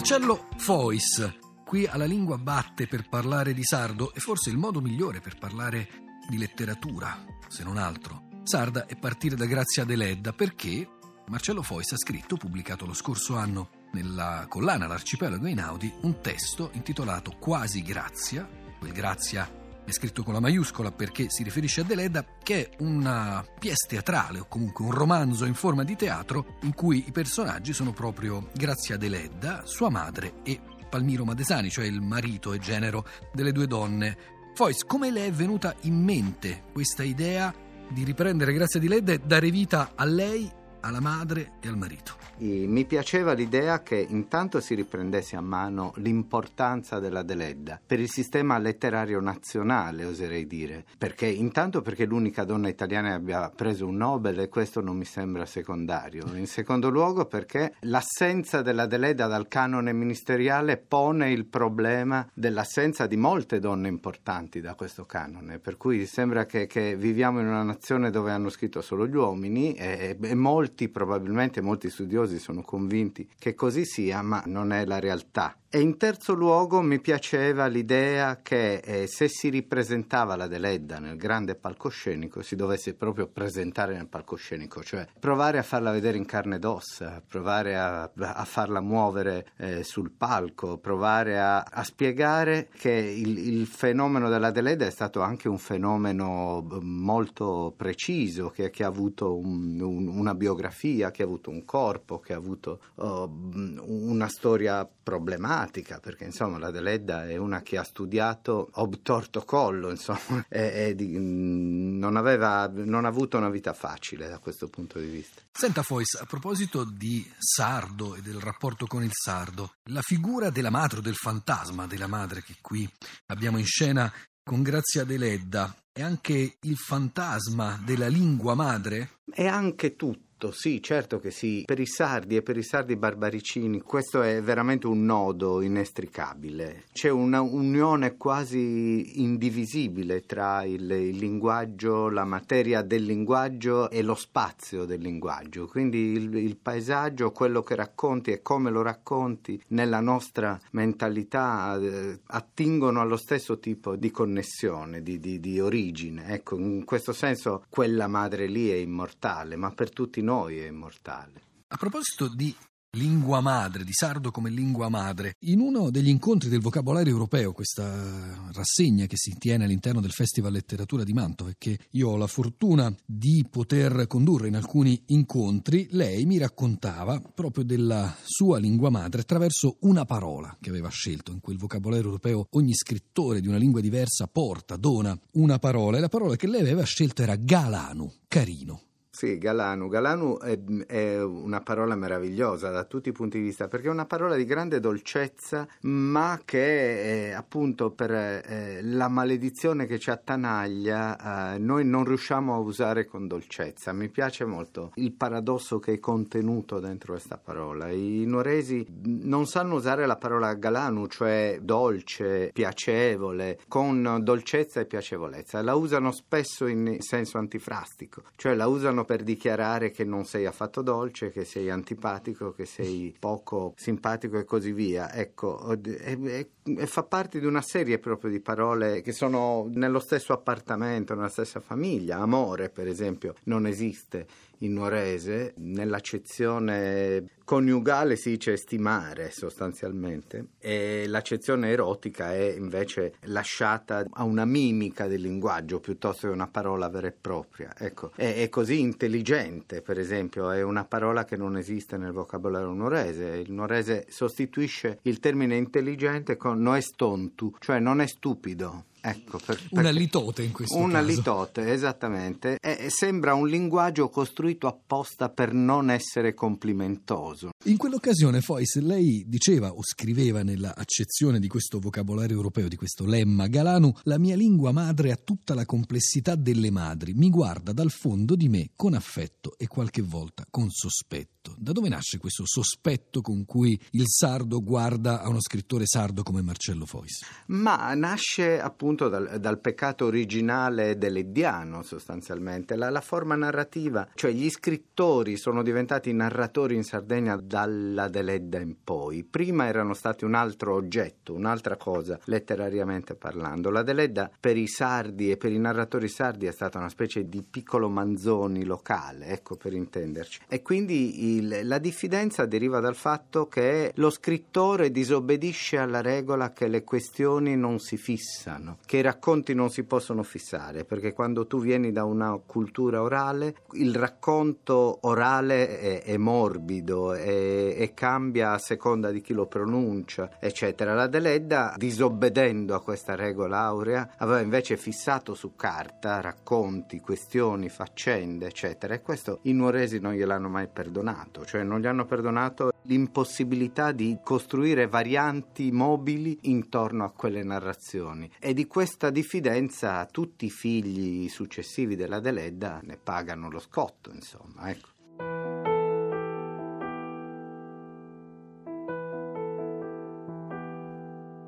Marcello Fois, qui alla lingua batte per parlare di sardo e forse il modo migliore per parlare di letteratura, se non altro. Sarda è partire da Grazia Deledda perché Marcello Fois ha scritto, pubblicato lo scorso anno nella collana L'arcipelago Einaudi, un testo intitolato Quasi Grazia. Quel Grazia è scritto con la maiuscola perché si riferisce a Deledda, che è una pièce teatrale o comunque un romanzo in forma di teatro in cui i personaggi sono proprio Grazia Deledda, sua madre e Palmiro Madesani, cioè il marito e genero delle due donne. Fois, come le è venuta in mente questa idea di riprendere Grazia Deledda e dare vita a lei, alla madre e al marito? Mi piaceva l'idea che intanto si riprendesse a mano l'importanza della Deledda per il sistema letterario nazionale, oserei dire. Perché intanto perché l'unica donna italiana abbia preso un Nobel e questo non mi sembra secondario. In secondo luogo perché l'assenza della Deledda dal canone ministeriale pone il problema dell'assenza di molte donne importanti da questo canone. Per cui sembra che, che viviamo in una nazione dove hanno scritto solo gli uomini e, e molti, probabilmente molti studiosi studiosi sono convinti che così sia, ma non è la realtà. E in terzo luogo mi piaceva l'idea che eh, se si ripresentava la Deledda nel grande palcoscenico si dovesse proprio presentare nel palcoscenico, cioè provare a farla vedere in carne ed ossa, provare a, a farla muovere eh, sul palco, provare a, a spiegare che il, il, fenomeno della Deledda è stato anche un fenomeno molto preciso, che, che ha avuto un, un, una biografia, che ha avuto un corpo, che ha avuto oh, una storia problematica, perché insomma la Deledda è una che ha studiato obtorto collo, insomma, e, e di, non, aveva, non ha avuto una vita facile da questo punto di vista. Senta Fois, a proposito di sardo e del rapporto con il sardo, la figura della madre o del fantasma della madre che qui abbiamo in scena con Grazia Deledda è anche il fantasma della lingua madre? È anche tutto sì, certo che sì. Per i sardi e per i sardi barbaricini questo è veramente un nodo inestricabile. C'è una unione quasi indivisibile tra il, il linguaggio, la materia del linguaggio e lo spazio del linguaggio. Quindi il, il paesaggio, quello che racconti e come lo racconti nella nostra mentalità eh, attingono allo stesso tipo di connessione, di, di, di origine. Ecco, in questo senso quella madre lì è immortale, ma per tutti noi noi è immortale. A proposito di lingua madre, di sardo come lingua madre. In uno degli incontri del vocabolario europeo, questa rassegna che si tiene all'interno del Festival Letteratura di Mantova e che io ho la fortuna di poter condurre in alcuni incontri, lei mi raccontava proprio della sua lingua madre attraverso una parola che aveva scelto in quel vocabolario europeo. Ogni scrittore di una lingua diversa porta, dona una parola e la parola che lei aveva scelto era galanu, carino. Sì, Galanu. Galanu è, è, una parola meravigliosa da tutti i punti di vista perché è una parola di grande dolcezza, ma che eh, appunto per eh, la maledizione che ci attanaglia eh, noi non riusciamo a usare con dolcezza. Mi piace molto il paradosso che è contenuto dentro questa parola. I nuoresi non sanno usare la parola Galanu, cioè dolce, piacevole, con dolcezza e piacevolezza. La usano spesso in senso antifrastico, cioè la usano per dichiarare che non sei affatto dolce, che sei antipatico, che sei poco simpatico e così via. Ecco, e, e, e fa parte di una serie proprio di parole che sono nello stesso appartamento, nella stessa famiglia. Amore, per esempio, non esiste in nuorese, nell'accezione coniugale si dice stimare sostanzialmente e l'accezione erotica è invece lasciata a una mimica del linguaggio piuttosto che una parola vera e propria. Ecco, è, è così intelligente, per esempio, è una parola che non esiste nel vocabolario nuorese. Il nuorese sostituisce il termine intelligente con noestontu, cioè non è stupido. Ecco, per, una litote in questo una caso. Una litote, esattamente. E, sembra un linguaggio costruito apposta per non essere complimentoso. In quell'occasione, Fois, lei diceva o scriveva nella accezione di questo vocabolario europeo, di questo lemma Galanu, la mia lingua madre ha tutta la complessità delle madri, mi guarda dal fondo di me con affetto e qualche volta con sospetto. Da dove nasce questo sospetto con cui il sardo guarda a uno scrittore sardo come Marcello Fois? Ma nasce appunto appunto dal, dal peccato originale dell'Eddiano sostanzialmente, la, la, forma narrativa, cioè gli scrittori sono diventati narratori in Sardegna dalla Deledda in poi, prima erano stati un altro oggetto, un'altra cosa letterariamente parlando, la Deledda per i sardi e per i narratori sardi è stata una specie di piccolo manzoni locale, ecco per intenderci, e quindi il, la diffidenza deriva dal fatto che lo scrittore disobbedisce alla regola che le questioni non si fissano, che i racconti non si possono fissare, perché quando tu vieni da una cultura orale, il racconto orale è, è morbido e, cambia a seconda di chi lo pronuncia, eccetera. La Deledda, disobbedendo a questa regola aurea, aveva invece fissato su carta racconti, questioni, faccende, eccetera, e questo i nuoresi non gliel'hanno mai perdonato, cioè non gli hanno perdonato l'impossibilità di costruire varianti mobili intorno a quelle narrazioni e di questa diffidenza tutti i figli successivi della Deledda ne pagano lo scotto, insomma, ecco.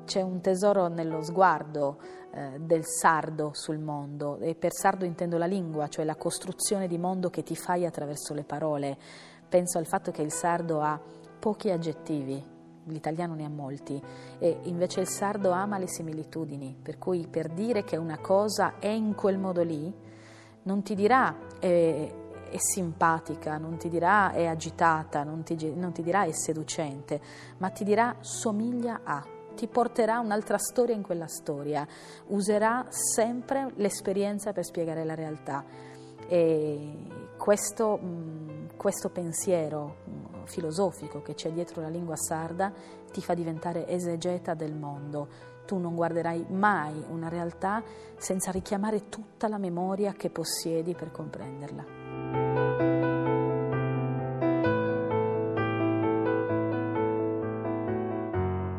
C'è un tesoro nello sguardo eh, del sardo sul mondo e per sardo intendo la lingua, cioè la costruzione di mondo che ti fai attraverso le parole. Penso al fatto che il sardo ha pochi aggettivi, l'italiano ne ha molti, e invece il sardo ama le similitudini, per cui per dire che una cosa è in quel modo lì, non ti dirà è, è simpatica, non ti dirà è agitata, non ti, non ti dirà è seducente, ma ti dirà somiglia a ti porterà un'altra storia in quella storia, userà sempre l'esperienza per spiegare la realtà. E questo, questo pensiero filosofico che c'è dietro la lingua sarda ti fa diventare esegeta del mondo. Tu non guarderai mai una realtà senza richiamare tutta la memoria che possiedi per comprenderla.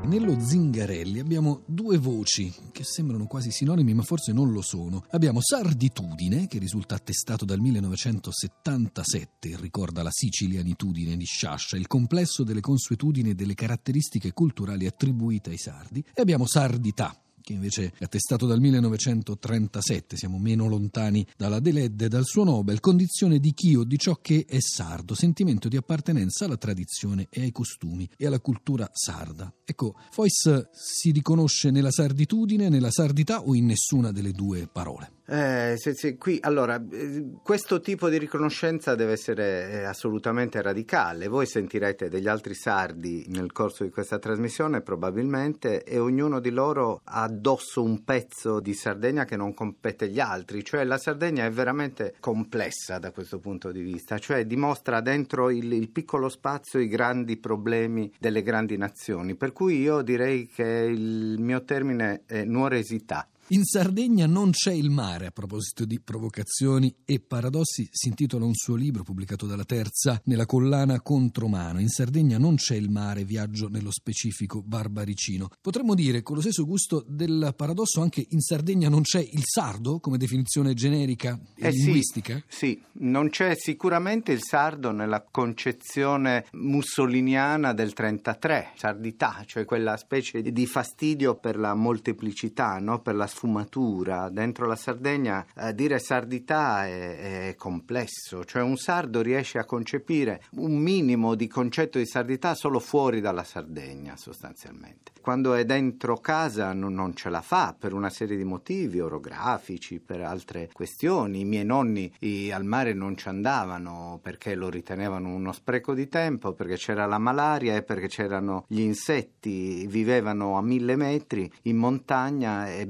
Nello Zingarelli abbiamo due voci che sembrano quasi sinonimi ma forse non lo sono. Abbiamo Sarditudine, che risulta attestato dal 1977 e ricorda la sicilianitudine di Sciascia, il complesso delle consuetudini e delle caratteristiche culturali attribuite ai sardi, e abbiamo Sardità, che invece è attestato dal 1937, siamo meno lontani dalla Deledda e dal suo Nobel, condizione di chi o di ciò che è sardo, sentimento di appartenenza alla tradizione e ai costumi e alla cultura sarda. Ecco, Fois si riconosce nella sarditudine, nella sardità o in nessuna delle due parole? Eh, se, se, qui, allora, eh, questo tipo di riconoscenza deve essere eh, assolutamente radicale. Voi sentirete degli altri sardi nel corso di questa trasmissione, probabilmente, e ognuno di loro ha addosso un pezzo di Sardegna che non compete agli altri. Cioè, la Sardegna è veramente complessa da questo punto di vista, cioè dimostra dentro il, il piccolo spazio i grandi problemi delle grandi nazioni. Per cui io direi che il mio termine è nuoresità. In Sardegna non c'è il mare, a proposito di provocazioni e paradossi, si intitola un suo libro pubblicato dalla Terza nella collana Contromano. In Sardegna non c'è il mare, viaggio nello specifico barbaricino. Potremmo dire con lo stesso gusto del paradosso anche in Sardegna non c'è il sardo come definizione generica e eh linguistica? Sì, sì, non c'è sicuramente il sardo nella concezione mussoliniana del 33, sardità, cioè quella specie di fastidio per la molteplicità, no? per la sfumatura. Dentro la Sardegna eh, dire sardità è, è, complesso, cioè un sardo riesce a concepire un minimo di concetto di sardità solo fuori dalla Sardegna sostanzialmente. Quando è dentro casa non, non ce la fa per una serie di motivi orografici, per altre questioni. I miei nonni i, al mare non ci andavano perché lo ritenevano uno spreco di tempo, perché c'era la malaria e perché c'erano gli insetti, vivevano a mille metri in montagna e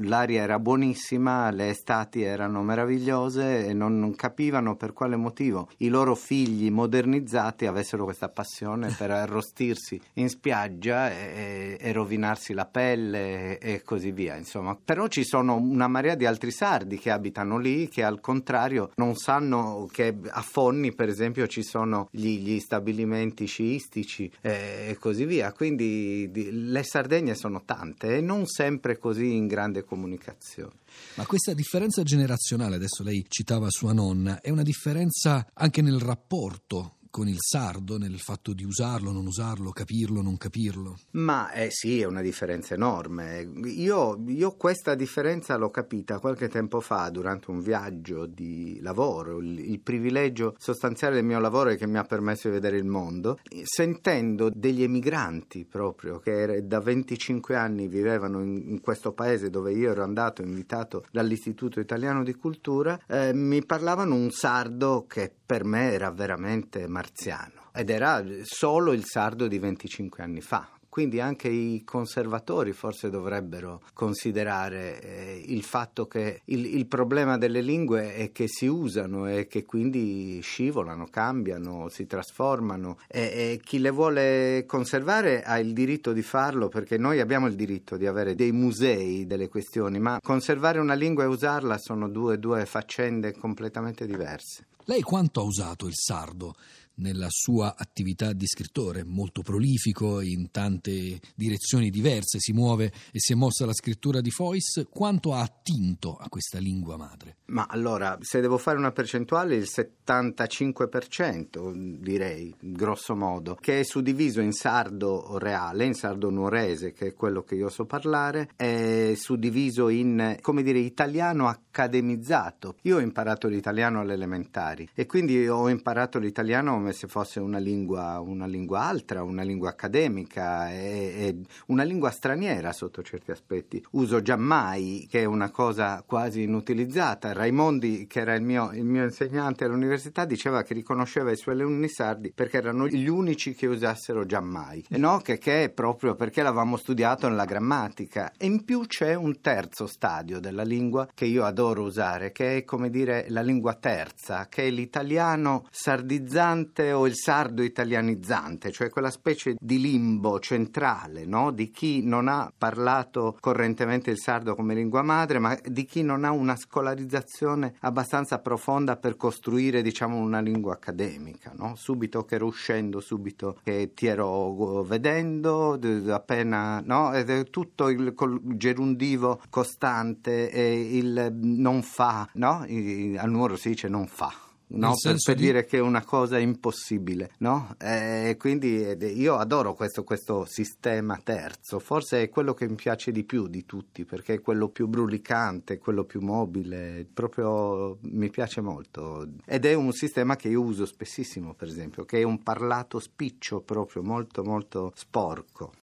l'aria era buonissima, le estati erano meravigliose e non, non, capivano per quale motivo i loro figli modernizzati avessero questa passione per arrostirsi in spiaggia e, e rovinarsi la pelle e, e così via. Insomma. Però ci sono una marea di altri sardi che abitano lì che al contrario non sanno che a Fonni per esempio ci sono gli, gli stabilimenti sciistici eh, e così via. Quindi di, le Sardegne sono tante e non sempre così in grande comunicazione. Ma questa differenza generazionale, adesso lei citava sua nonna, è una differenza anche nel rapporto con il sardo nel fatto di usarlo, non usarlo, capirlo, non capirlo? Ma eh, sì, è una differenza enorme. Io, io, questa differenza l'ho capita qualche tempo fa durante un viaggio di lavoro. Il, il, privilegio sostanziale del mio lavoro è che mi ha permesso di vedere il mondo, sentendo degli emigranti proprio che da 25 anni vivevano in, in questo paese dove io ero andato invitato dall'Istituto Italiano di Cultura, eh, mi parlavano un sardo che per me era veramente marziano ed era solo il sardo di 25 anni fa. Quindi anche i conservatori forse dovrebbero considerare eh, il fatto che il, il, problema delle lingue è che si usano e che quindi scivolano, cambiano, si trasformano e, e chi le vuole conservare ha il diritto di farlo perché noi abbiamo il diritto di avere dei musei delle questioni, ma conservare una lingua e usarla sono due, due faccende completamente diverse. Lei quanto ha usato il sardo? Nella sua attività di scrittore, molto prolifico in tante direzioni diverse, si muove e si è mossa alla scrittura di Fois, quanto ha attinto a questa lingua madre? Ma allora, se devo fare una percentuale, il 75% direi, grosso modo, che è suddiviso in sardo reale, in sardo nuorese, che è quello che io so parlare, è suddiviso in, come dire, italiano accademizzato. Io ho imparato l'italiano alle elementari e quindi ho imparato l'italiano se fosse una lingua, una lingua altra, una lingua accademica e, e, una lingua straniera sotto certi aspetti. Uso giammai, che è una cosa quasi inutilizzata. Raimondi, che era il mio, il mio insegnante all'università, diceva che riconosceva i suoi alunni sardi perché erano gli unici che usassero giammai. E no, che, che è proprio perché l'avevamo studiato nella grammatica. E in più c'è un terzo stadio della lingua che io adoro usare, che è come dire la lingua terza, che è l'italiano sardizzante italianizzante o il sardo italianizzante, cioè quella specie di limbo centrale no? di chi non ha parlato correntemente il sardo come lingua madre, ma di chi non ha una scolarizzazione abbastanza profonda per costruire diciamo, una lingua accademica. No? Subito che ero uscendo, subito che ti ero vedendo, appena no? tutto il gerundivo costante e il non fa, no? al numero si dice non fa no? per, per di... dire che è una cosa impossibile. No? Eh, quindi io adoro questo, questo, sistema terzo, forse è quello che mi piace di più di tutti, perché è quello più brulicante, quello più mobile, proprio mi piace molto. Ed è un sistema che io uso spessissimo, per esempio, che è un parlato spiccio proprio molto molto sporco.